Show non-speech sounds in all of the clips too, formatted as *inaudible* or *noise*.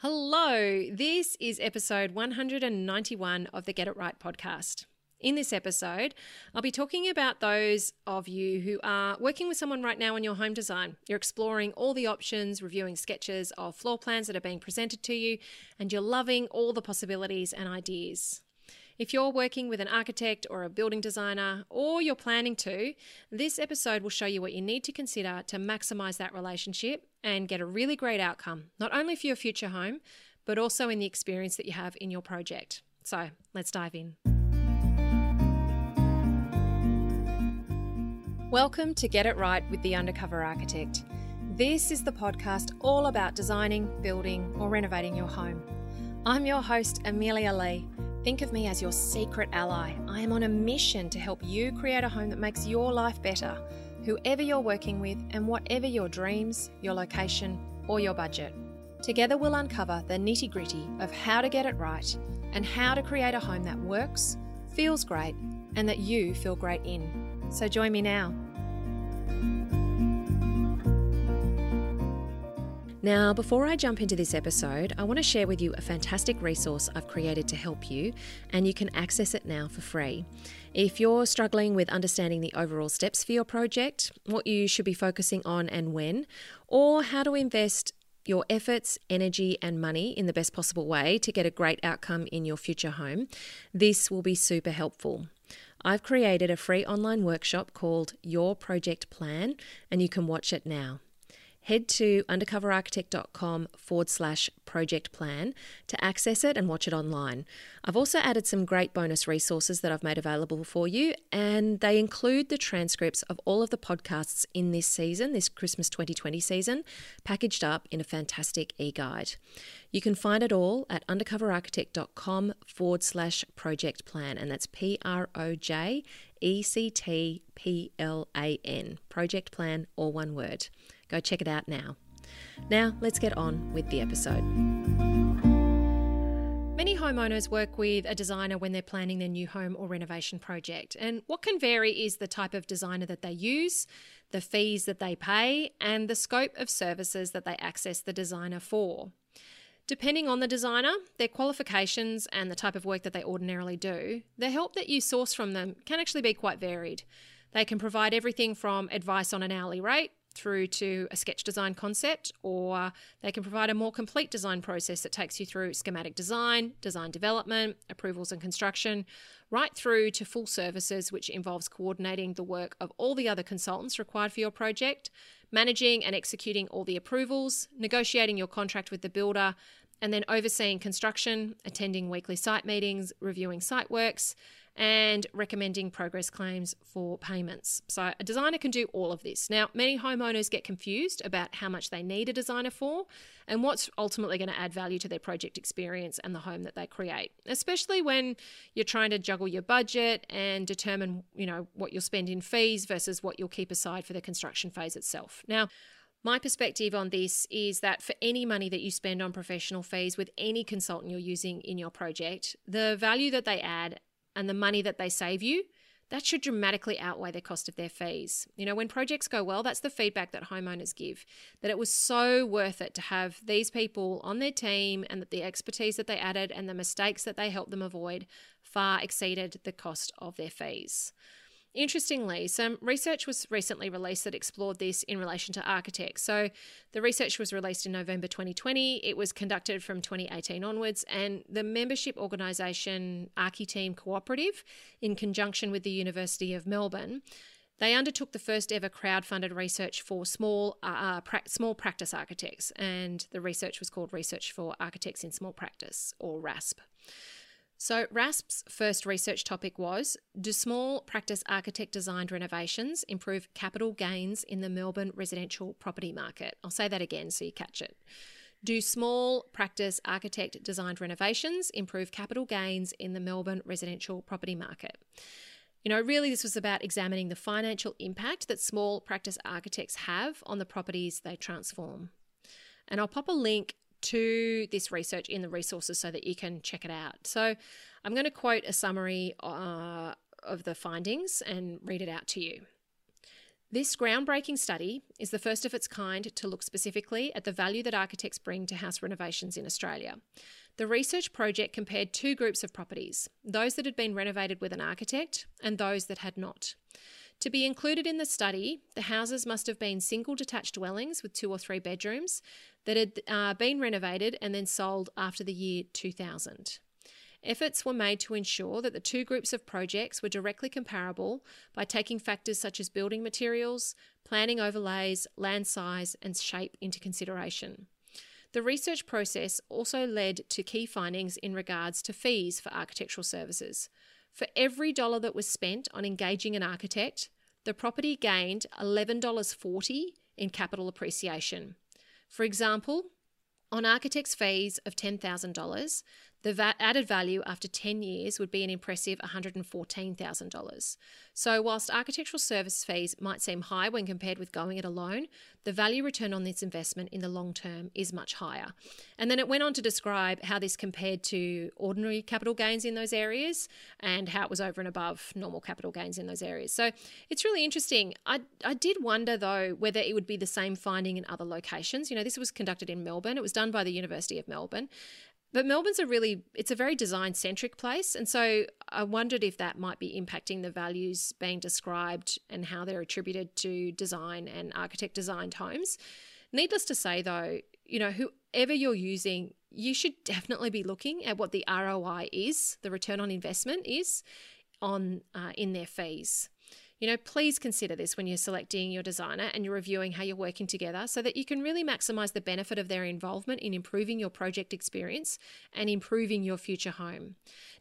Hello, this is episode 191 of the Get It Right podcast. In this episode, I'll be talking about those of you who are working with someone right now on your home design. You're exploring all the options, reviewing sketches of floor plans that are being presented to you, and you're loving all the possibilities and ideas. If you're working with an architect or a building designer, or you're planning to, this episode will show you what you need to consider to maximize that relationship and get a really great outcome, not only for your future home, but also in the experience that you have in your project. So let's dive in. Welcome to Get It Right with the Undercover Architect. This is the podcast all about designing, building, or renovating your home. I'm your host, Amelia Lee Think of me as your secret ally. I am on a mission to help you create a home that makes your life better, whoever you're working with, and whatever your dreams, your location, or your budget. Together, we'll uncover the nitty gritty of how to get it right and how to create a home that works, feels great, and that you feel great in. So, join me now. Now, before I jump into this episode, I want to share with you a fantastic resource I've created to help you, and you can access it now for free. If you're struggling with understanding the overall steps for your project, what you should be focusing on and when, or how to invest your efforts, energy, and money in the best possible way to get a great outcome in your future home, this will be super helpful. I've created a free online workshop called Your Project Plan, and you can watch it now head to undercoverarchitect.com forward slash project plan to access it and watch it online. I've also added some great bonus resources that I've made available for you, and they include the transcripts of all of the podcasts in this season, this Christmas 2020 season, packaged up in a fantastic e guide. You can find it all at undercoverarchitect.com forward slash project plan, and that's P R O J E C T P L A N, project plan, or one word. Go check it out now. Now, let's get on with the episode. Many homeowners work with a designer when they're planning their new home or renovation project. And what can vary is the type of designer that they use, the fees that they pay, and the scope of services that they access the designer for. Depending on the designer, their qualifications, and the type of work that they ordinarily do, the help that you source from them can actually be quite varied. They can provide everything from advice on an hourly rate through to a sketch design concept, or they can provide a more complete design process that takes you through schematic design, design development, approvals and construction, right through to full services, which involves coordinating the work of all the other consultants required for your project, managing and executing all the approvals, negotiating your contract with the builder, and then overseeing construction, attending weekly site meetings, reviewing site works, and recommending progress claims for payments. So, a designer can do all of this. Now, many homeowners get confused about how much they need a designer for and what's ultimately going to add value to their project experience and the home that they create, especially when you're trying to juggle your budget and determine, you know, what you'll spend in fees versus what you'll keep aside for the construction phase itself. Now, my perspective on this is that for any money that you spend on professional fees with any consultant you're using in your project, the value that they add and the money that they save you, that should dramatically outweigh the cost of their fees. You know, when projects go well, that's the feedback that homeowners give that it was so worth it to have these people on their team and that the expertise that they added and the mistakes that they helped them avoid far exceeded the cost of their fees. Interestingly, some research was recently released that explored this in relation to architects. So, the research was released in November 2020. It was conducted from 2018 onwards, and the membership organisation Architeam Cooperative, in conjunction with the University of Melbourne, they undertook the first ever crowd-funded research for small uh, uh pra- small practice architects, and the research was called Research for Architects in Small Practice, or RASP. So, RASP's first research topic was Do small practice architect designed renovations improve capital gains in the Melbourne residential property market? I'll say that again so you catch it. Do small practice architect designed renovations improve capital gains in the Melbourne residential property market? You know, really, this was about examining the financial impact that small practice architects have on the properties they transform. And I'll pop a link to this research in the resources so that you can check it out. So I'm going to quote a summary uh, of the findings and read it out to you. This groundbreaking study is the first of its kind to look specifically at the value that architects bring to house renovations in Australia. The research project compared two groups of properties those that had been renovated with an architect and those that had not. To be included in the study, the houses must have been single detached dwellings with two or three bedrooms that had uh, been renovated and then sold after the year 2000. Efforts were made to ensure that the two groups of projects were directly comparable by taking factors such as building materials, planning overlays, land size, and shape into consideration. The research process also led to key findings in regards to fees for architectural services. For every dollar that was spent on engaging an architect, the property gained $11.40 in capital appreciation. For example, on architect's fees of $10,000, the va- added value after 10 years would be an impressive $114,000. So, whilst architectural service fees might seem high when compared with going it alone, the value return on this investment in the long term is much higher. And then it went on to describe how this compared to ordinary capital gains in those areas and how it was over and above normal capital gains in those areas. So, it's really interesting. I, I did wonder, though, whether it would be the same finding in other locations. You know, this was conducted in Melbourne, it was done by the University of Melbourne. But Melbourne's a really it's a very design centric place and so I wondered if that might be impacting the values being described and how they're attributed to design and architect designed homes. Needless to say though, you know, whoever you're using, you should definitely be looking at what the ROI is, the return on investment is on uh, in their fees. You know, please consider this when you're selecting your designer and you're reviewing how you're working together so that you can really maximize the benefit of their involvement in improving your project experience and improving your future home.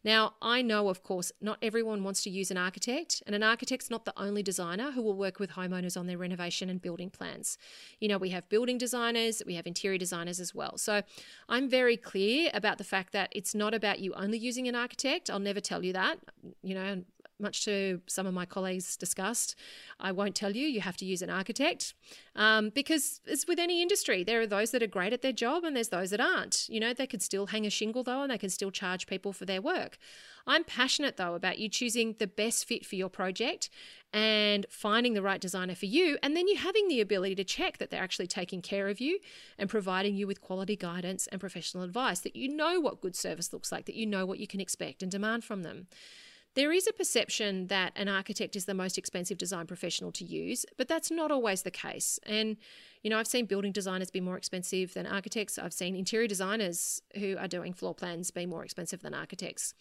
Now, I know, of course, not everyone wants to use an architect, and an architect's not the only designer who will work with homeowners on their renovation and building plans. You know, we have building designers, we have interior designers as well. So I'm very clear about the fact that it's not about you only using an architect. I'll never tell you that. You know, much to some of my colleagues' disgust. I won't tell you, you have to use an architect um, because it's with any industry. There are those that are great at their job and there's those that aren't. You know, they could still hang a shingle though and they can still charge people for their work. I'm passionate though about you choosing the best fit for your project and finding the right designer for you, and then you having the ability to check that they're actually taking care of you and providing you with quality guidance and professional advice, that you know what good service looks like, that you know what you can expect and demand from them. There is a perception that an architect is the most expensive design professional to use, but that's not always the case. And, you know, I've seen building designers be more expensive than architects. I've seen interior designers who are doing floor plans be more expensive than architects.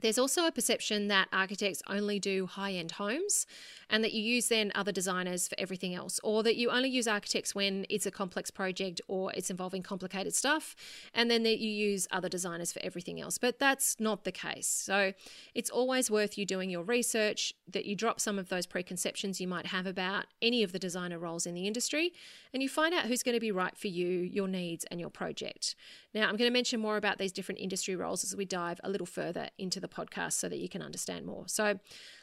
There's also a perception that architects only do high end homes and that you use then other designers for everything else, or that you only use architects when it's a complex project or it's involving complicated stuff, and then that you use other designers for everything else. But that's not the case. So it's always worth you doing your research, that you drop some of those preconceptions you might have about any of the designer roles in the industry, and you find out who's going to be right for you, your needs, and your project. Now, I'm going to mention more about these different industry roles as we dive a little further into the podcast so that you can understand more. So,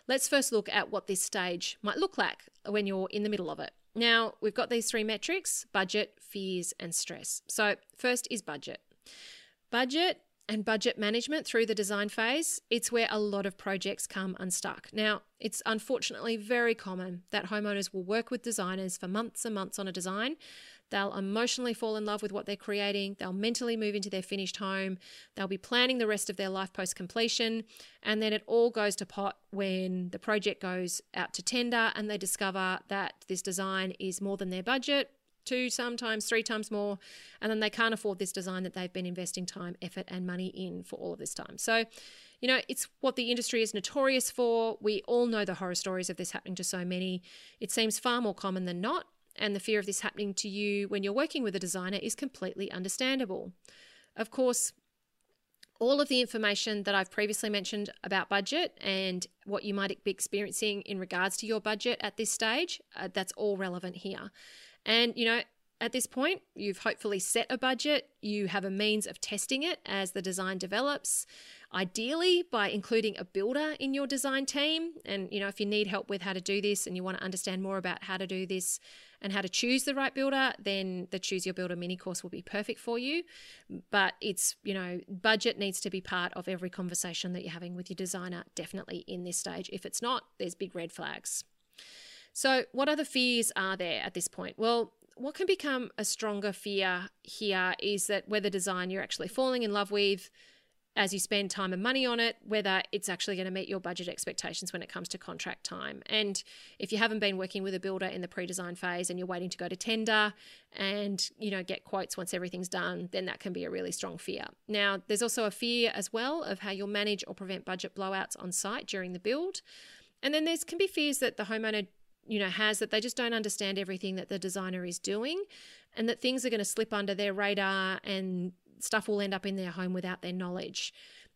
let's first look at what this stage might look like when you're in the middle of it. Now, we've got these three metrics budget, fears, and stress. So, first is budget. Budget and budget management through the design phase, it's where a lot of projects come unstuck. Now, it's unfortunately very common that homeowners will work with designers for months and months on a design They'll emotionally fall in love with what they're creating. They'll mentally move into their finished home. They'll be planning the rest of their life post completion. And then it all goes to pot when the project goes out to tender and they discover that this design is more than their budget two, sometimes three times more, and then they can't afford this design that they've been investing time, effort, and money in for all of this time. So, you know, it's what the industry is notorious for. We all know the horror stories of this happening to so many. It seems far more common than not, and the fear of this happening to you when you're working with a designer is completely understandable. Of course, all of the information that I've previously mentioned about budget and what you might be experiencing in regards to your budget at this stage, uh, that's all relevant here. And, you know, at this point, you've hopefully set a budget, you have a means of testing it as the design develops, ideally by including a builder in your design team. And, you know, if you need help with how to do this and you want to understand more about how to do this, and how to choose the right builder, then the Choose Your Builder mini course will be perfect for you. But it's, you know, budget needs to be part of every conversation that you're having with your designer, definitely in this stage. If it's not, there's big red flags. So, what other fears are there at this point? Well, what can become a stronger fear here is that whether design you're actually falling in love with as you spend time and money on it, whether it's actually going to meet your budget expectations when it comes to contract time. And if you haven't been working with a builder in the pre-design phase and you're waiting to go to tender and you know get quotes once everything's done, then that can be a really strong fear. Now, there's also a fear as well of how you'll manage or prevent budget blowouts on site during the build. And then there's can be fears that the homeowner you know has that they just don't understand everything that the designer is doing and that things are going to slip under their radar and stuff will end up in their home without their knowledge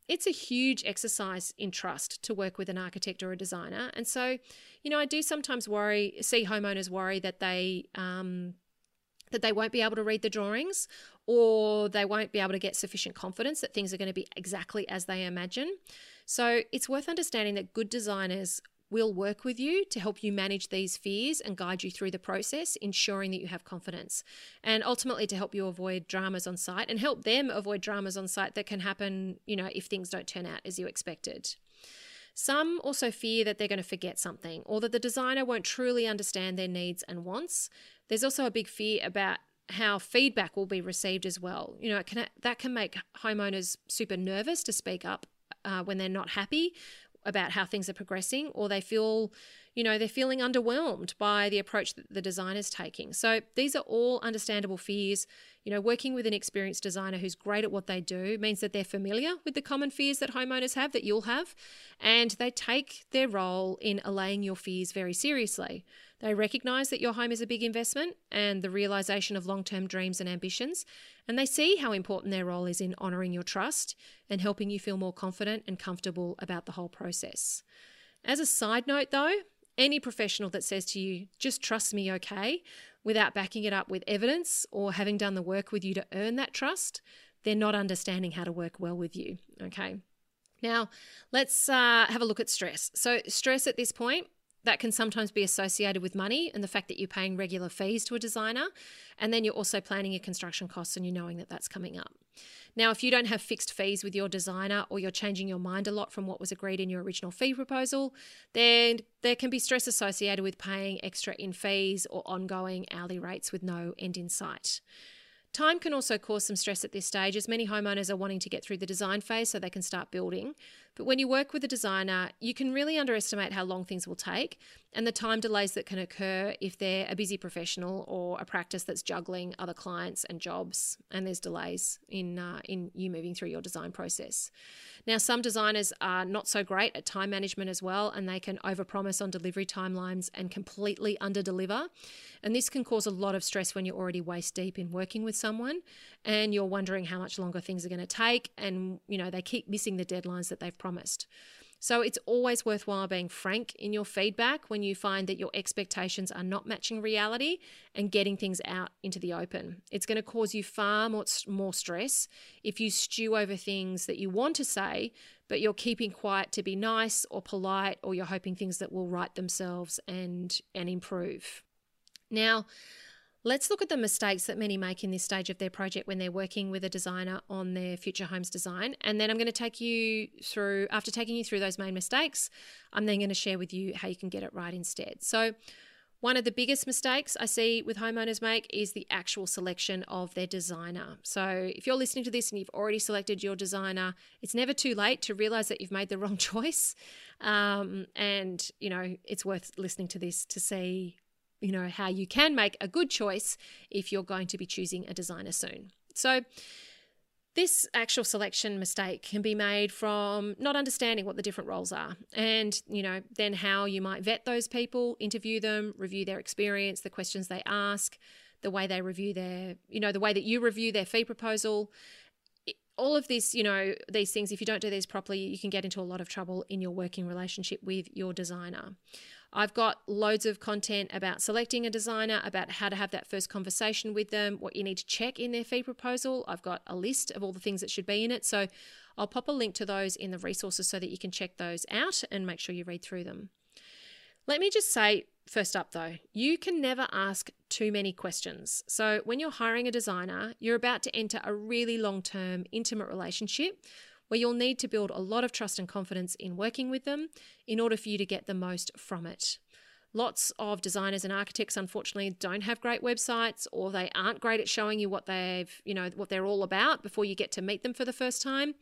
it's a huge exercise in trust to work with an architect or a designer and so you know i do sometimes worry see homeowners worry that they um, that they won't be able to read the drawings or they won't be able to get sufficient confidence that things are going to be exactly as they imagine. So it's worth understanding that good designers will work with you to help you manage these fears and guide you through the process, ensuring that you have confidence. And ultimately to help you avoid dramas on site and help them avoid dramas on site that can happen, you know, if things don't turn out as you expected. Some also fear that they're going to forget something or that the designer won't truly understand their needs and wants. There's also a big fear about how feedback will be received as well. You know, can, that can make homeowners super nervous to speak up uh, when they're not happy about how things are progressing or they feel you know they're feeling underwhelmed by the approach that the designer's taking. So these are all understandable fears. You know working with an experienced designer who's great at what they do means that they're familiar with the common fears that homeowners have that you'll have and they take their role in allaying your fears very seriously they recognize that your home is a big investment and the realization of long term dreams and ambitions, and they see how important their role is in honoring your trust and helping you feel more confident and comfortable about the whole process. As a side note, though, any professional that says to you, just trust me, okay, without backing it up with evidence or having done the work with you to earn that trust, they're not understanding how to work well with you, okay? Now, let's uh, have a look at stress. So, stress at this point that can sometimes be associated with money and the fact that you're paying regular fees to a designer. And then you're also planning your construction costs and you're knowing that that's coming up. Now, if you don't have fixed fees with your designer or you're changing your mind a lot from what was agreed in your original fee proposal, then there can be stress associated with paying extra in fees or ongoing hourly rates with no end in sight. Time can also cause some stress at this stage as many homeowners are wanting to get through the design phase so they can start building. But when you work with a designer, you can really underestimate how long things will take and the time delays that can occur if they're a busy professional or a practice that's juggling other clients and jobs, and there's delays in uh, in you moving through your design process. Now, some designers are not so great at time management as well, and they can overpromise on delivery timelines and completely underdeliver. And this can cause a lot of stress when you're already waist deep in working with someone, and you're wondering how much longer things are going to take, and you know they keep missing the deadlines that they've promised. So it's always worthwhile being frank in your feedback when you find that your expectations are not matching reality and getting things out into the open. It's going to cause you far more, more stress if you stew over things that you want to say, but you're keeping quiet to be nice or polite, or you're hoping things that will right themselves and, and improve. Now, Let's look at the mistakes that many make in this stage of their project when they're working with a designer on their future homes design. And then I'm going to take you through, after taking you through those main mistakes, I'm then going to share with you how you can get it right instead. So, one of the biggest mistakes I see with homeowners make is the actual selection of their designer. So, if you're listening to this and you've already selected your designer, it's never too late to realize that you've made the *laughs* wrong choice. Um, and, you know, it's worth listening to this to see you know, how you can make a good choice if you're going to be choosing a designer soon. So, this actual selection mistake can be made from not understanding what the different roles are and, you know, then how you might vet those people, interview them, review their experience, the questions they ask, the way they review their, you know, the way that you review their fee proposal. All of this, you know, these things, if you don't do these properly, you can get into a lot of trouble in your working relationship with your designer. I've got loads of content about selecting a designer, about how to have that first conversation with them, what you need to check in their fee proposal. I've got a list of all the things that should be in it. So I'll pop a link to those in the resources so that you can check those out and make sure you read through them. Let me just say, first up though, you can never ask too many questions. So, when you're hiring a designer, you're about to enter a really long term, intimate relationship where you'll need to build a lot of trust and confidence in working with them in order for you to get the most from it. Lots of designers and architects unfortunately don't have great websites or they aren't great at showing you what they've, you know, what they're all about before you get to meet them for the first time.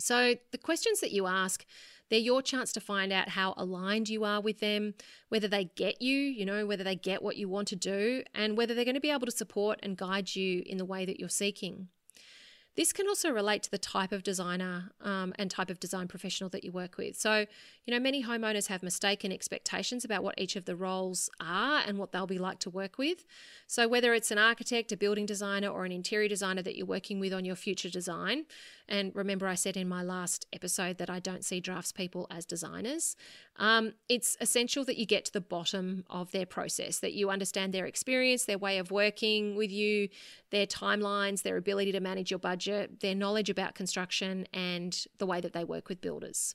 So the questions that you ask they're your chance to find out how aligned you are with them, whether they get you, you know, whether they get what you want to do, and whether they're going to be able to support and guide you in the way that you're seeking. This can also relate to the type of designer um, and type of design professional that you work with. So, you know, many homeowners have mistaken expectations about what each of the roles are and what they'll be like to work with. So, whether it's an architect, a building designer, or an interior designer that you're working with on your future design, and remember, I said in my last episode that I don't see draftspeople as designers. Um, it's essential that you get to the bottom of their process, that you understand their experience, their way of working with you, their timelines, their ability to manage your budget, their knowledge about construction, and the way that they work with builders.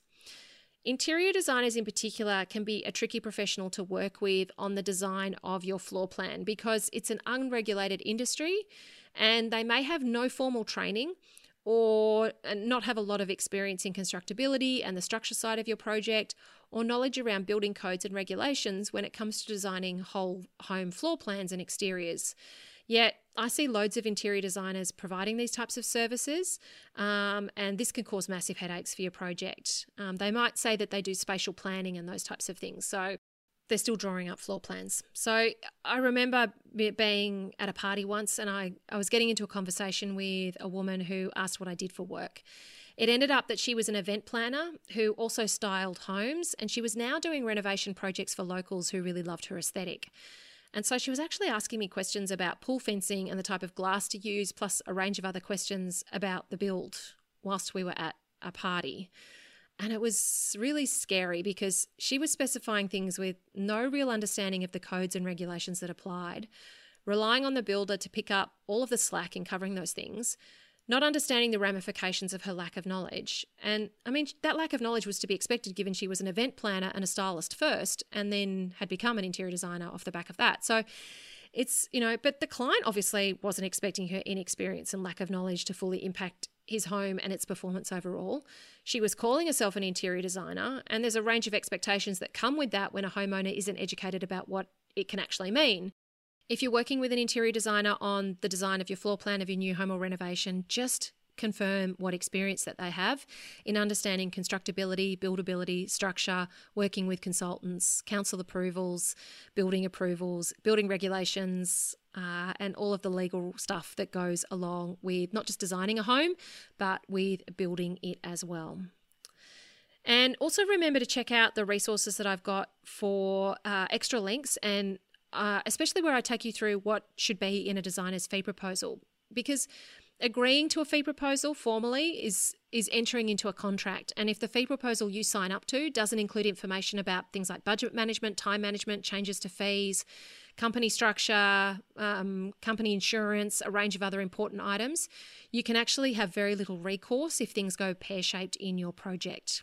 Interior designers, in particular, can be a tricky professional to work with on the design of your floor plan because it's an unregulated industry and they may have no formal training or not have a lot of experience in constructability and the structure side of your project, or knowledge around building codes and regulations when it comes to designing whole home floor plans and exteriors. Yet, I see loads of interior designers providing these types of services, um, and this can cause massive headaches for your project. Um, they might say that they do spatial planning and those types of things. So, they're still drawing up floor plans. So I remember being at a party once and I, I was getting into a conversation with a woman who asked what I did for work. It ended up that she was an event planner who also styled homes and she was now doing renovation projects for locals who really loved her aesthetic. And so she was actually asking me questions about pool fencing and the type of glass to use, plus a range of other questions about the build whilst we were at a party. And it was really scary because she was specifying things with no real understanding of the codes and regulations that applied, relying on the builder to pick up all of the slack in covering those things, not understanding the ramifications of her lack of knowledge. And I mean, that lack of knowledge was to be expected given she was an event planner and a stylist first, and then had become an interior designer off the back of that. So it's, you know, but the client obviously wasn't expecting her inexperience and lack of knowledge to fully impact his home and its performance overall. She was calling herself an interior designer, and there's a range of expectations that come with that when a homeowner isn't educated about what it can actually mean. If you're working with an interior designer on the design of your floor plan of your new home or renovation, just confirm what experience that they have in understanding constructability, buildability, structure, working with consultants, council approvals, building approvals, building regulations, uh, and all of the legal stuff that goes along with not just designing a home, but with building it as well. And also remember to check out the resources that I've got for uh, extra links and uh, especially where I take you through what should be in a designer's fee proposal. Because agreeing to a fee proposal formally is is entering into a contract. And if the fee proposal you sign up to doesn't include information about things like budget management time management changes to fees company structure um, company insurance a range of other important items you can actually have very little recourse if things go pear-shaped in your project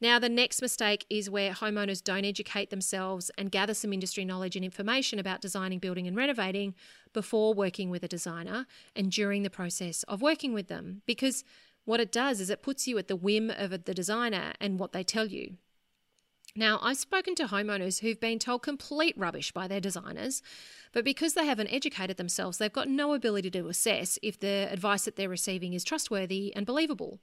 now, the next mistake is where homeowners don't educate themselves and gather some industry knowledge and information about designing, building, and renovating before working with a designer and during the process of working with them. Because what it does is it puts you at the whim of the designer and what they tell you. Now, I've spoken to homeowners who've been told complete rubbish by their designers, but because they haven't educated themselves, they've got no ability to assess if the advice that they're receiving is trustworthy and believable.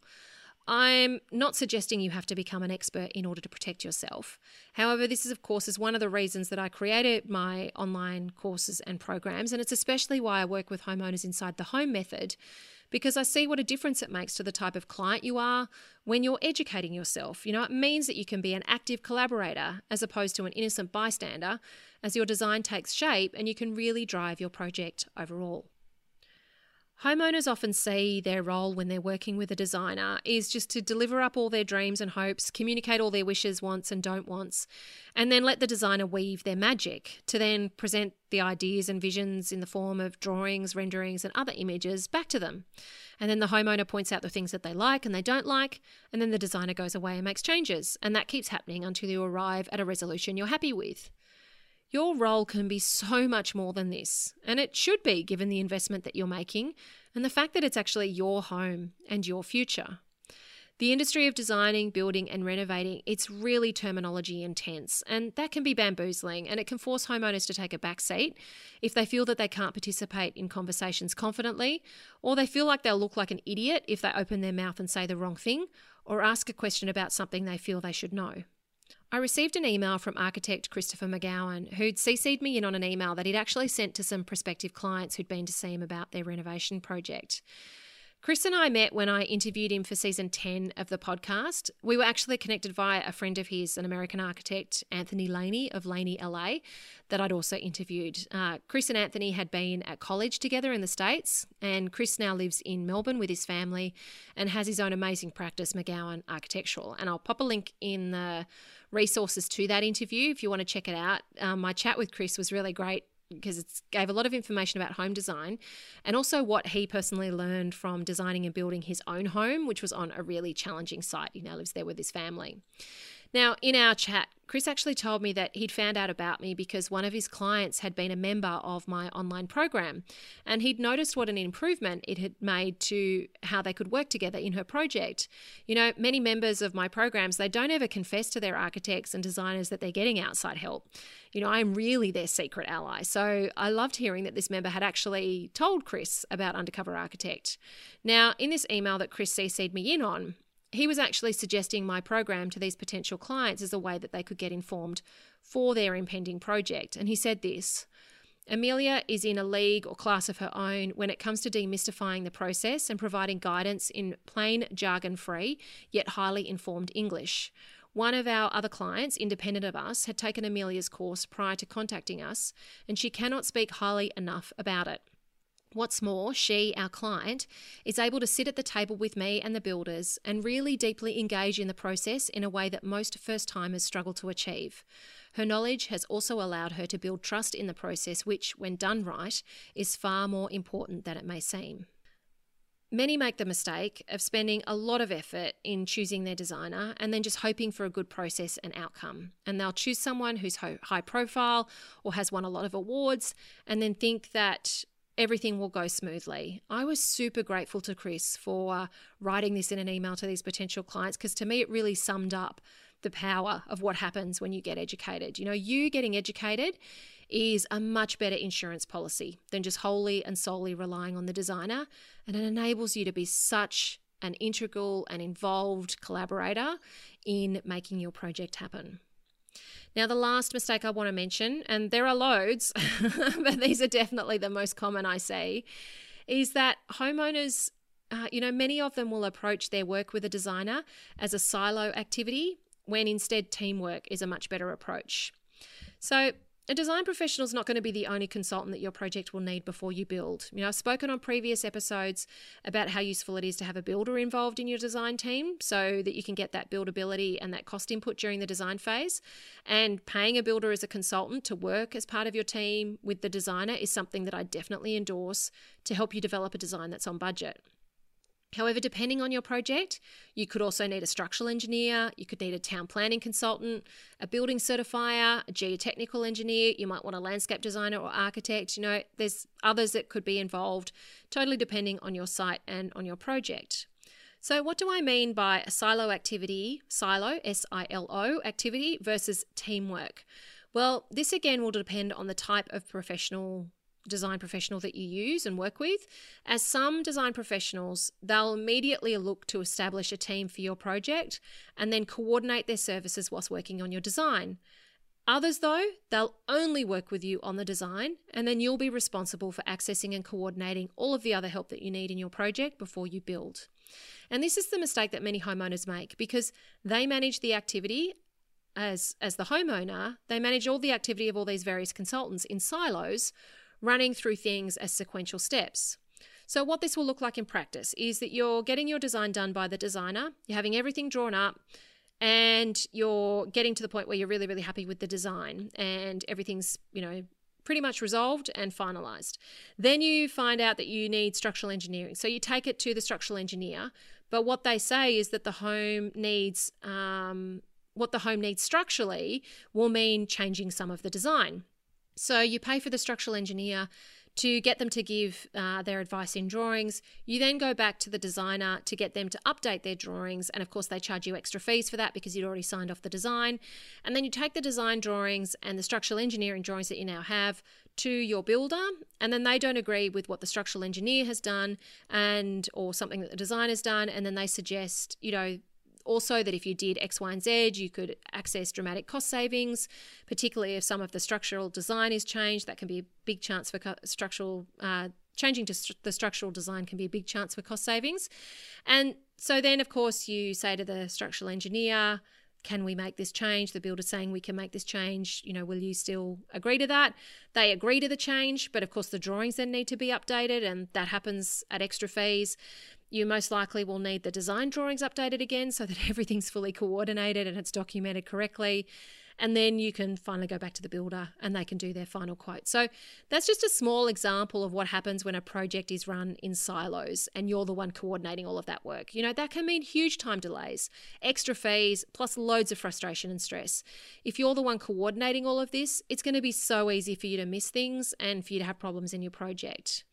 I'm not suggesting you have to become an expert in order to protect yourself. However, this is, of course, is one of the reasons that I created my online courses and programs, and it's especially why I work with homeowners inside the home method, because I see what a difference it makes to the type of client you are when you're educating yourself. You know, it means that you can be an active collaborator as opposed to an innocent bystander as your design takes shape and you can really drive your project overall. Homeowners often see their role when they're working with a designer is just to deliver up all their dreams and hopes, communicate all their wishes, wants, and don't wants, and then let the designer weave their magic to then present the ideas and visions in the form of drawings, renderings, and other images back to them. And then the homeowner points out the things that they like and they don't like, and then the designer goes away and makes changes. And that keeps happening until you arrive at a resolution you're happy with. Your role can be so much more than this, and it should be given the investment that you're making and the fact that it's actually your home and your future. The industry of designing, building, and renovating, it's really terminology intense, and that can be bamboozling and it can force homeowners to take a back seat if they feel that they can't participate in conversations confidently, or they feel like they'll look like an idiot if they open their mouth and say the wrong thing, or ask a question about something they feel they should know. I received an email from architect Christopher McGowan, who'd CC'd me in on an email that he'd actually sent to some prospective clients who'd been to see him about their renovation project. Chris and I met when I interviewed him for season 10 of the podcast. We were actually connected via a friend of his, an American architect, Anthony Laney of Laney LA, that I'd also interviewed. Uh, Chris and Anthony had been at college together in the States, and Chris now lives in Melbourne with his family and has his own amazing practice, McGowan Architectural. And I'll pop a link in the resources to that interview if you want to check it out. Um, my chat with Chris was really great because it gave a lot of information about home design and also what he personally learned from designing and building his own home, which was on a really challenging site. He now lives there with his family. Now, in our chat, Chris actually told me that he'd found out about me because one of his clients had been a member of my online program and he'd noticed what an improvement it had made to how they could work together in her project. You know, many members of my programs, they don't ever confess to their architects and designers that they're getting outside help. You know, I'm really their secret ally. So I loved hearing that this member had actually told Chris about Undercover Architect. Now, in this email that Chris CC'd me in on, he was actually suggesting my program to these potential clients as a way that they could get informed for their impending project. And he said this Amelia is in a league or class of her own when it comes to demystifying the process and providing guidance in plain, jargon free, yet highly informed English. One of our other clients, independent of us, had taken Amelia's course prior to contacting us, and she cannot speak highly enough about it. What's more, she, our client, is able to sit at the table with me and the builders and really deeply engage in the process in a way that most first timers struggle to achieve. Her knowledge has also allowed her to build trust in the process, which, when done right, is far more important than it may seem. Many make the mistake of spending a lot of effort in choosing their designer and then just hoping for a good process and outcome. And they'll choose someone who's high profile or has won a lot of awards and then think that everything will go smoothly. I was super grateful to Chris for writing this in an email to these potential clients because to me it really summed up the power of what happens when you get educated. You know, you getting educated is a much better insurance policy than just wholly and solely relying on the designer, and it enables you to be such an integral and involved collaborator in making your project happen. Now, the last mistake I want to mention, and there are loads, *laughs* but these are definitely the most common I see, is that homeowners, uh, you know, many of them will approach their work with a designer as a silo activity when instead teamwork is a much better approach. So, a design professional is not going to be the only consultant that your project will need before you build. You know, I've spoken on previous episodes about how useful it is to have a builder involved in your design team so that you can get that buildability and that cost input during the design phase. And paying a builder as a consultant to work as part of your team with the designer is something that I definitely endorse to help you develop a design that's on budget. However, depending on your project, you could also need a structural engineer, you could need a town planning consultant, a building certifier, a geotechnical engineer, you might want a landscape designer or architect. You know, there's others that could be involved, totally depending on your site and on your project. So, what do I mean by a silo activity, silo, S I L O activity versus teamwork? Well, this again will depend on the type of professional design professional that you use and work with. As some design professionals, they'll immediately look to establish a team for your project and then coordinate their services whilst working on your design. Others, though, they'll only work with you on the design, and then you'll be responsible for accessing and coordinating all of the other help that you need in your project before you build. And this is the mistake that many homeowners make because they manage the activity as, as the homeowner, they manage all the activity of all these various consultants in silos running through things as sequential steps. So, what this will look like in practice is that you're getting your design done by the designer, you're having everything drawn up, and you're getting to the point where you're really, really happy with the design and everything's, you know, pretty much resolved and finalized. Then you find out that you need structural engineering. So, you take it to the structural engineer, but what they say is that the home needs, um, what the home needs structurally will mean changing some of the design. So you pay for the structural engineer to get them to give uh, their advice in drawings. You then go back to the designer to get them to update their drawings. And of course, they charge you extra fees for that because you'd already signed off the design. And then you take the design drawings and the structural engineering drawings that you now have to your builder and then they don't agree with what the structural engineer has done and or something that the designer's done and then they suggest you know also that if you did X, Y, and Z, you could access dramatic cost savings, particularly if some of the structural design is changed. That can be a big chance for structural. Uh, changing to st- the structural design can be a big chance for cost savings. And so then, of course, you say to the structural engineer, can we make this change? The builder's saying we can make this change. You know, will you still agree to that? They agree to the change, but of course the drawings then need to be updated, and that happens at extra fees. You most likely will need the design drawings updated again so that *laughs* everything's fully coordinated and it's documented correctly. And then you can finally go back to the builder and they can do their final quote. So that's just a small example of what happens when a project is run in silos and you're the one coordinating all of that work. You know, that can mean huge time delays, extra fees, plus loads of frustration and stress. If you're the one coordinating all of this, it's going to be so easy for you to miss things and for you to have problems in your project.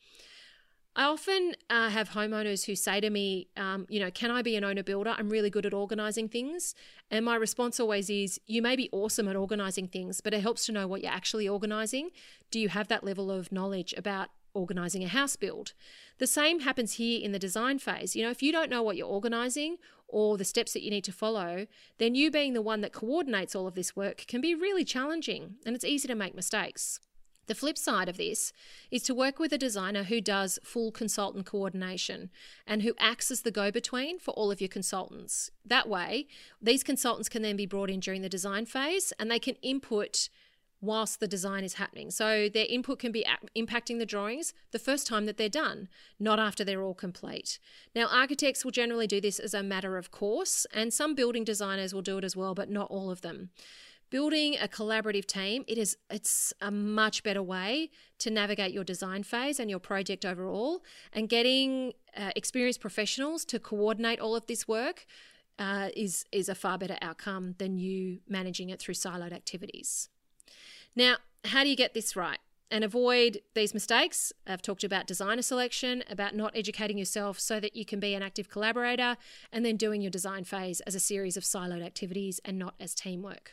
I often uh, have homeowners who say to me, um, you know, can I be an owner builder? I'm really good at organizing things. And my response always is, you may be awesome at organizing things, but it helps to know what you're actually organizing. Do you have that level of knowledge about organizing a house build? The same happens here in the design phase. You know, if you don't know what you're organizing or the steps that you need to follow, then you being the one that coordinates all of this work can be really challenging and it's easy to make mistakes. The flip side of this is to work with a designer who does full consultant coordination and who acts as the go between for all of your consultants. That way, these consultants can then be brought in during the design phase and they can input whilst the design is happening. So their input can be impacting the drawings the first time that they're done, not after they're all complete. Now, architects will generally do this as a matter of course, and some building designers will do it as well, but not all of them building a collaborative team it is it's a much better way to navigate your design phase and your project overall and getting uh, experienced professionals to coordinate all of this work uh, is is a far better outcome than you managing it through siloed activities now how do you get this right and avoid these mistakes. I've talked about designer selection, about not educating yourself so that you can be an active collaborator, and then doing your design phase as a series of siloed activities and not as teamwork.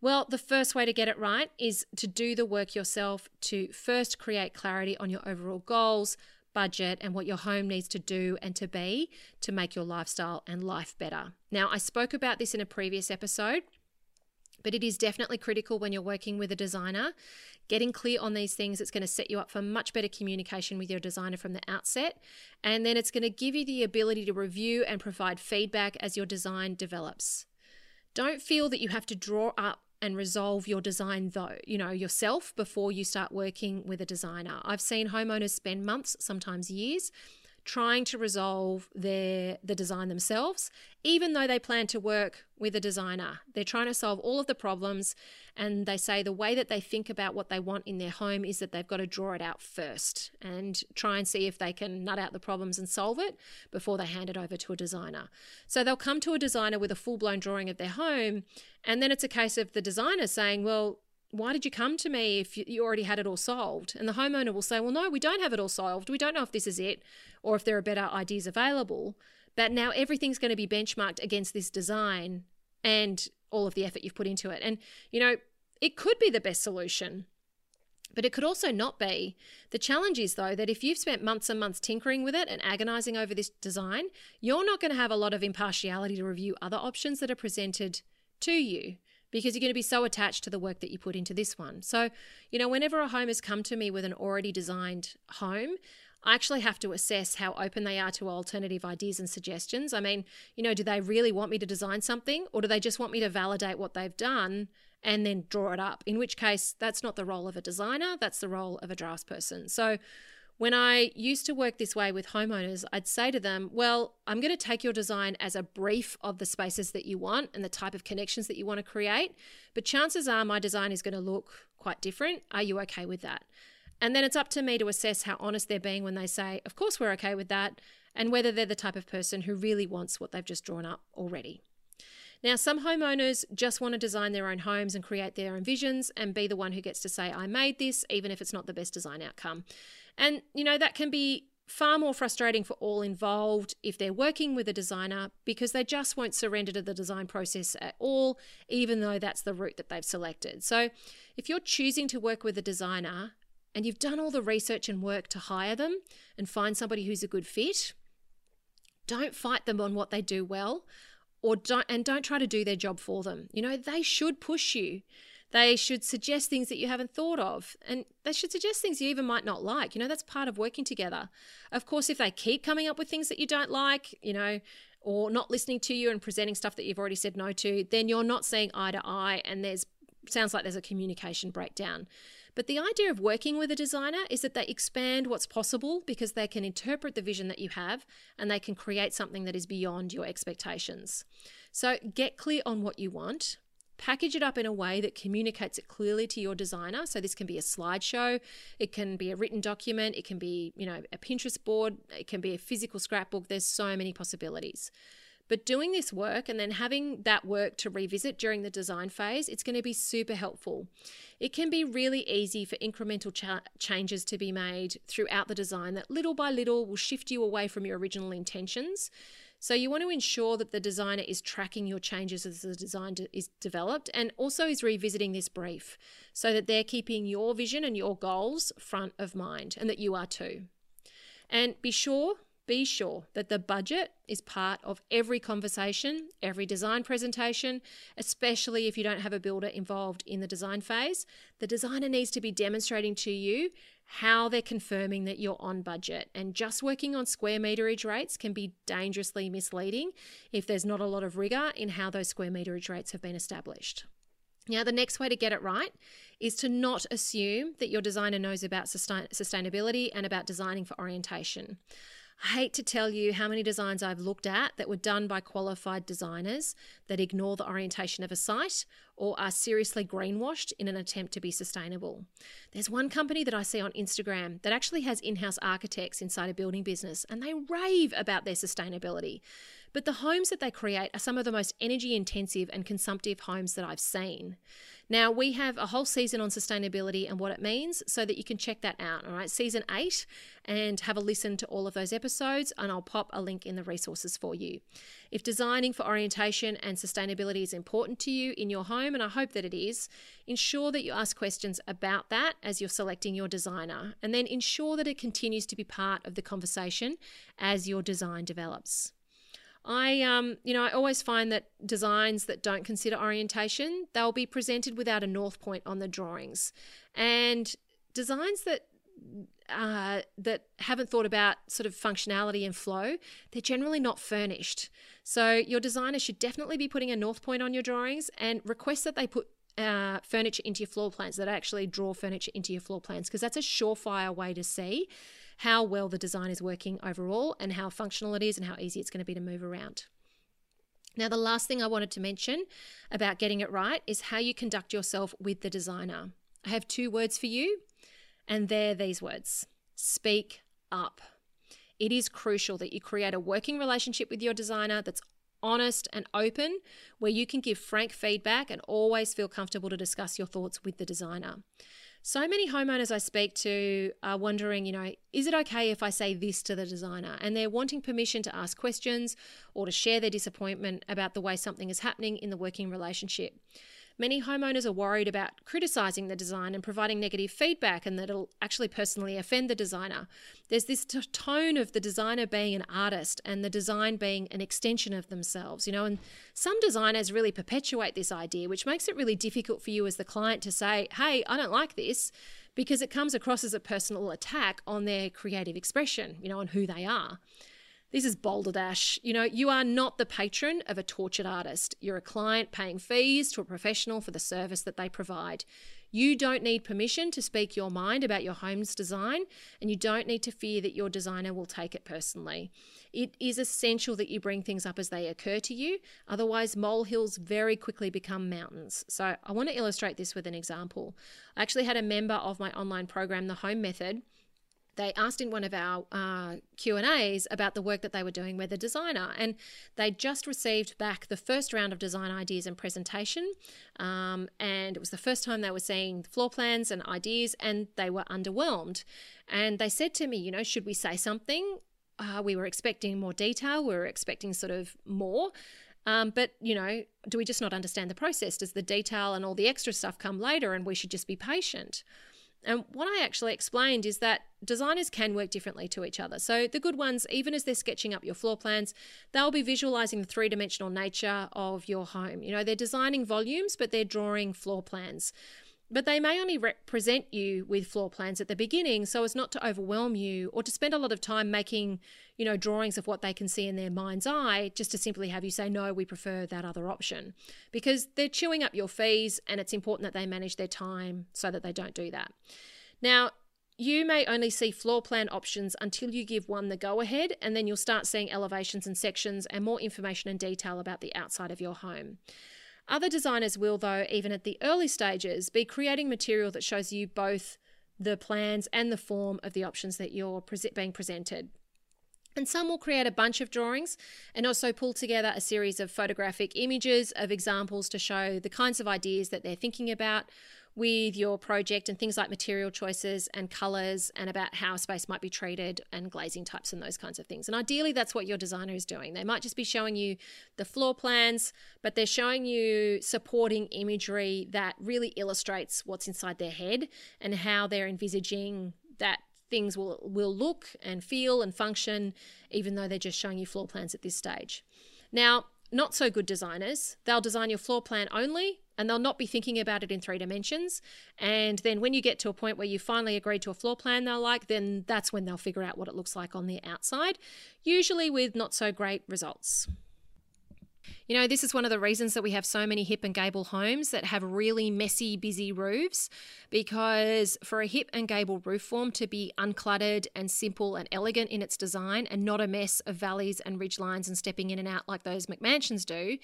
Well, the first way to get it right is to do the work yourself to first create clarity on your overall goals, budget, and what your home needs to do and to be to make your lifestyle and life better. Now, I spoke about this in a previous episode, but it is definitely critical when you're working with a designer. Getting clear on these things, it's going to set you up for much better communication with your designer from the outset. And then it's going to give you the ability to review and provide feedback as your design develops. Don't feel that you have to draw up and resolve your design though you know yourself before you start working with a designer. I've seen homeowners spend months sometimes years trying to resolve their the design themselves even though they plan to work with a designer. They're trying to solve all of the problems and they say the way that they think about what they want in their home is that they've got to draw it out first and try and see if they can nut out the problems and solve it before they hand it over to a designer. So they'll come to a designer with a full-blown drawing of their home and then it's a case of the designer saying well why did you come to me if you already had it all solved? And the homeowner will say, well, no, we don't have it all solved. We don't know if this is it or if there are better ideas available. But now everything's going to be benchmarked against this design and all of the effort you've put into it. And, you know, it could be the best solution, but it could also not be. The challenge is, though, that if you've spent months and months tinkering with it and agonizing over this design, you're not going to have a lot of impartiality to review other options that are presented to you because you're going to be so attached to the work that you put into this one. So, you know, whenever a home has come to me with an already designed home, I actually have to assess how open they are to alternative ideas and suggestions. I mean, you know, do they really want me to design something or do they just want me to validate what they've done and then draw it up? In which case, that's not the role of a designer, that's the role of a draftsperson. So, when I used to work this way with homeowners, I'd say to them, Well, I'm going to take your design as a brief of the spaces that you want and the type of connections that you want to create. But chances are my design is going to look quite different. Are you okay with that? And then it's up to me to assess how honest they're being when they say, Of course, we're okay with that, and whether they're the type of person who really wants what they've just drawn up already. Now, some homeowners just want to design their own homes and create their own visions and be the one who gets to say, I made this, even if it's not the best design outcome. And, you know, that can be far more frustrating for all involved if they're working with a designer because they just won't surrender to the design process at all, even though that's the route that they've selected. So, if you're choosing to work with a designer and you've done all the research and work to hire them and find somebody who's a good fit, don't fight them on what they do well or don't and don't try to do their job for them. You know, they should push you. They should suggest things that you haven't thought of, and they should suggest things you even might not like. You know, that's part of working together. Of course, if they keep coming up with things that you don't like, you know, or not listening to you and presenting stuff that you've already said no to, then you're not seeing eye to eye, and there's sounds like there's a communication breakdown. But the idea of working with a designer is that they expand what's possible because they can interpret the vision that you have and they can create something that is beyond your expectations. So get clear on what you want. Package it up in a way that communicates it clearly to your designer. So this can be a slideshow, it can be a written document, it can be, you know, a Pinterest board, it can be a physical scrapbook. There's so many possibilities. But doing this work and then having that work to revisit during the design phase, it's going to be super helpful. It can be really easy for incremental cha- changes to be made throughout the design that little by little will shift you away from your original intentions. So you want to ensure that the designer is tracking your changes as the design is developed and also is revisiting this brief so that they're keeping your vision and your goals front of mind and that you are too. And be sure be sure that the budget is part of every conversation, every design presentation, especially if you don't have a builder involved in the design phase. The designer needs to be demonstrating to you how they're confirming that you're on budget. And just working on square meterage rates can be dangerously misleading if there's not a lot of rigor in how those square meterage rates have been established. Now, the next way to get it right is to not assume that your designer knows about sustain- sustainability and about designing for orientation. I hate to tell you how many designs I've looked at that were done by qualified designers that ignore the orientation of a site or are seriously greenwashed in an attempt to be sustainable. There's one company that I see on Instagram that actually has in house architects inside a building business and they rave about their sustainability. But the homes that they create are some of the most energy intensive and consumptive homes that I've seen. Now, we have a whole season on sustainability and what it means so that you can check that out. All right, season eight, and have a listen to all of those episodes, and I'll pop a link in the resources for you. If designing for orientation and sustainability is important to you in your home, and I hope that it is, ensure that you ask questions about that as you're selecting your designer, and then ensure that it continues to be part of the conversation as your design develops. I, um, you know, I always find that designs that don't consider orientation, they'll be presented without a north point on the drawings, and designs that uh, that haven't thought about sort of functionality and flow, they're generally not furnished. So your designer should definitely be putting a north point on your drawings and request that they put uh, furniture into your floor plans, that actually draw furniture into your floor plans, because that's a surefire way to see how well the design is working overall and how functional it is and how easy it's going to be to move around. Now, the last thing I wanted to mention about getting it right is how you conduct yourself with the designer. I have two words for you, and they're these words speak up. It is crucial that you create a working relationship with your designer that's honest and open, where you can give frank feedback and always feel comfortable to discuss your thoughts with the designer. So many homeowners I speak to are wondering, you know, is it okay if I say this to the designer? And they're wanting permission to ask questions or to share their disappointment about the way something is happening in the working relationship. Many homeowners are worried about criticizing the design and providing negative feedback, and that it'll actually personally offend the designer. There's this t- tone of the designer being an artist and the design being an extension of themselves, you know, and some designers really perpetuate this idea, which makes it really difficult for you as the client to say, hey, I don't like this because it comes across as a personal attack on their creative expression, you know, on who they are. This is Dash. You know, you are not the patron of a tortured artist. You're a client paying fees to a professional for the service that they provide. You don't need permission to speak your mind about your home's design, and you don't need to fear that your designer will take it personally. It is essential that you bring things up as they occur to you, otherwise, molehills very quickly become mountains. So, I want to illustrate this with an example. I actually had a member of my online program, The Home Method they asked in one of our uh, Q and A's about the work that they were doing with a designer, and they just received back the first round of design ideas and presentation, um, and it was the first time they were seeing floor plans and ideas, and they were underwhelmed, and they said to me, you know, should we say something? Uh, we were expecting more detail. We were expecting sort of more. Um, but, you know, do we just not understand the process? Does the detail and all the extra stuff come later and we should just be patient? And what I actually explained is that designers can work differently to each other. So, the good ones, even as they're sketching up your floor plans, they'll be visualizing the three dimensional nature of your home. You know, they're designing volumes, but they're drawing floor plans but they may only represent you with floor plans at the beginning so as not to overwhelm you or to spend a lot of time making you know drawings of what they can see in their mind's eye just to simply have you say no we prefer that other option because they're chewing up your fees and it's important that they manage their time so that they don't do that now you may only see floor plan options until you give one the go ahead, and then you'll start seeing elevations and sections and more information and detail about the outside of your home. Other designers will, though, even at the early stages, be creating material that shows you both the plans and the form of the options that you're being presented. And some will create a bunch of drawings and also pull together a series of photographic images of examples to show the kinds of ideas that they're thinking about with your project and things like material choices and colors and about how space might be treated and glazing types and those kinds of things. And ideally, that's what your designer is doing. They might just be showing you the floor plans, but they're showing you supporting imagery that really illustrates what's inside their head and how they're envisaging that things will will look and feel and function even though they're just showing you floor plans at this stage. Now, not so good designers, they'll design your floor plan only and they'll not be thinking about it in three dimensions. And then when you get to a point where you finally agree to a floor plan they'll like, then that's when they'll figure out what it looks like on the outside, usually with not so great results. You know, this is one of the reasons that we have so many hip and gable homes that have really messy, busy roofs because for a hip and gable roof form to be uncluttered and simple and elegant in its design and not a mess of valleys and ridge lines and stepping in and out like those McMansions do,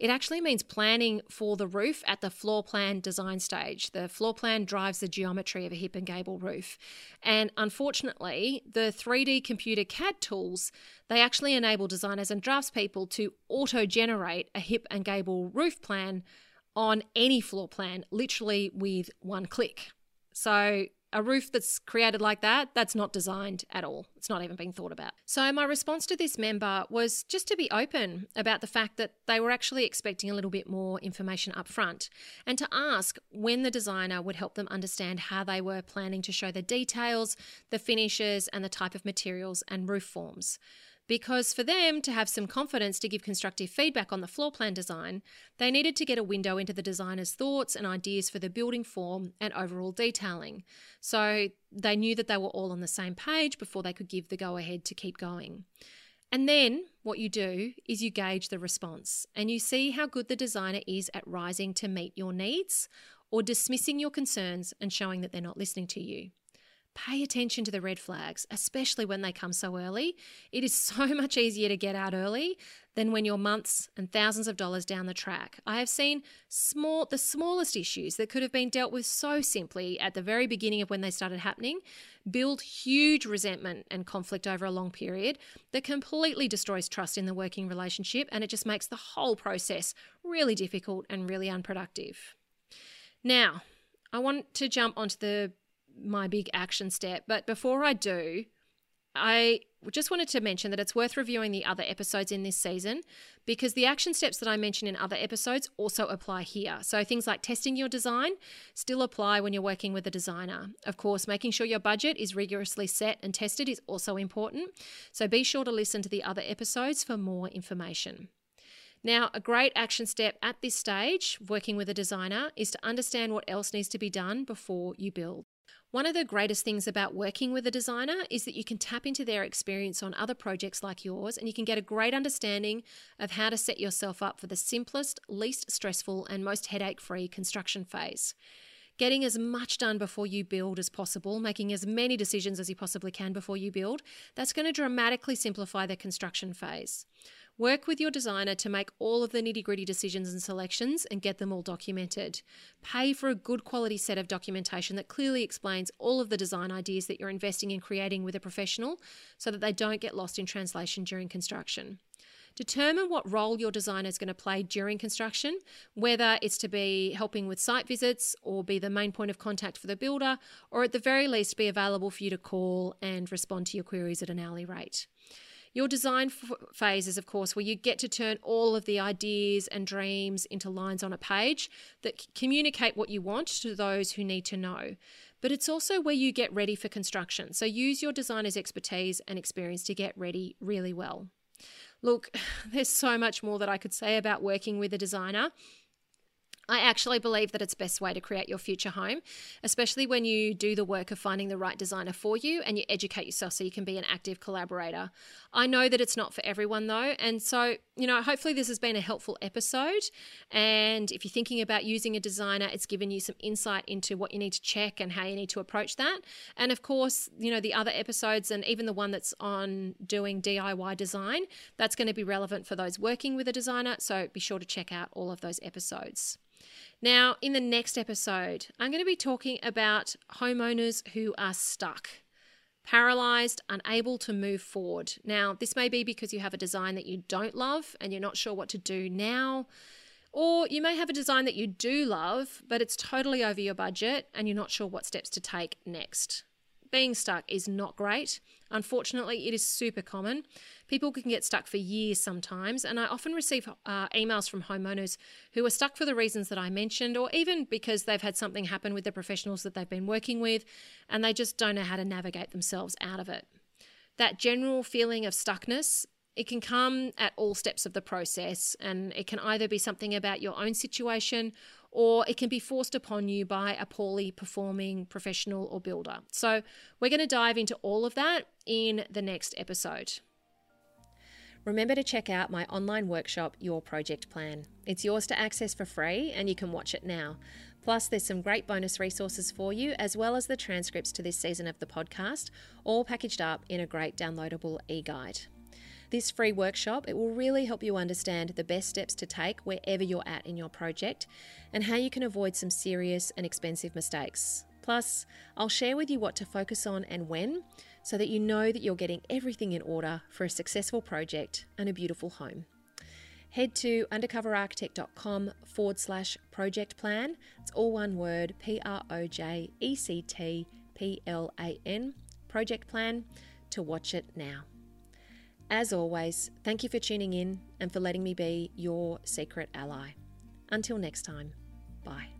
it actually means planning for the roof at the floor plan design stage. The floor plan drives the geometry of a hip and gable roof. And unfortunately, the 3D computer CAD tools, they actually enable designers and draftspeople to auto-generate a hip and gable roof plan on any floor plan literally with one click. So a roof that's created like that, that's not designed at all. It's not even being thought about. So, my response to this member was just to be open about the fact that they were actually expecting a little bit more information up front and to ask when the designer would help them understand how they were planning to show the details, the finishes, and the type of materials and roof forms because for them to have some confidence to give constructive feedback on the floor plan design, they needed to get a window into the designer's thoughts and ideas for the building form and overall detailing. So they knew that they were all on the same page before they could give the go ahead to keep going. And then what you do is you gauge the response and you see how good the designer is at rising to meet your needs or dismissing your concerns and showing that they're not listening to you pay attention to the red flags, especially when they come so early. It is *laughs* so much easier to get out early than when you're months and thousands of dollars down the track. I have seen small the smallest issues that could have been dealt with so simply at the very beginning of when they started happening build huge resentment and conflict over a long period that completely destroys trust in the working relationship and it just makes the whole process really difficult and really unproductive. Now, I want to jump onto the my big action step. But before I do, I just wanted to mention that it's worth reviewing the other episodes in this season because the action steps that I mention in other episodes also apply here. So things like testing your design still apply when you're working with a designer. Of course, making sure your budget is rigorously set and tested is also important. So be sure to listen to the other episodes for more information. Now, a great action step at this stage, working with a designer, is to understand what else needs to be done before you build. One of the greatest things about working with a designer is that you can tap into their experience on other projects like yours and you can get a great understanding of how to set yourself up for the simplest, least stressful, and most headache free construction phase. Getting as much done before you build as possible, making as many decisions as you possibly can before you build, that's going to dramatically simplify the construction phase. Work with your designer to make all of the nitty gritty decisions and selections and get them all documented. Pay for a good quality set of documentation that clearly explains all of the design ideas that you're investing in creating with a professional so that they don't get lost in translation during construction. Determine what role your designer is going to play during construction, whether it's to be helping with site visits or be the main point of contact for the builder, or at the very least be available for you to call and respond to your queries at an hourly rate. Your design f- phase is, of course, where you get to turn all of the ideas and dreams into lines on a page that communicate what you want to those who need to know. But it's also where you get ready for construction. So use your designer's expertise and experience to get ready really well. Look, *laughs* there's so much more that I could say about working with a designer. I actually believe that it's best way to create your future home, especially when you do the work of finding the right designer for you and you educate yourself so you can be an active collaborator. I know that it's not for everyone though, and so, you know, hopefully this has been a helpful episode and if you're thinking about using a designer, it's given you some insight into what you need to check and how you need to approach that. And of course, you know, the other episodes and even the one that's on doing DIY design, that's going to be relevant for those working with a designer, so be sure to check out all of those episodes. Now, in the next episode, I'm going to be talking about homeowners who are stuck, paralyzed, unable to move forward. Now, this may be because you have a design that you don't love and you're not sure what to do now. Or you may have a design that you do love, but it's totally over your budget and you're not sure what steps to take next. Being stuck is not great. Unfortunately, it is super common. People can get stuck for years sometimes, and I often receive uh, emails from homeowners who are stuck for the reasons that I mentioned, or even because they've had something happen with the professionals that they've been working with and they just don't know how to navigate themselves out of it. That general feeling of stuckness it can come at all steps of the process, and it can either be something about your own situation or it can be forced upon you by a poorly performing professional or builder. So, we're going to dive into all of that in the next episode. Remember to check out my online workshop, Your Project Plan. It's yours to access for free and you can watch it now. Plus, there's some great bonus resources for you, as well as the transcripts to this season of the podcast, all packaged up in a great downloadable e guide. This free workshop, it will really help you understand the best steps to take wherever you're at in your project and how you can avoid some serious and expensive mistakes. Plus, I'll share with you what to focus on and when so that you know that you're getting everything in order for a successful project and a beautiful home. Head to undercoverarchitect.com forward slash project plan. It's all one word P R O J E C T P L A N, project plan, to watch it now. As always, thank you for tuning in and for letting me be your secret ally. Until next time, bye.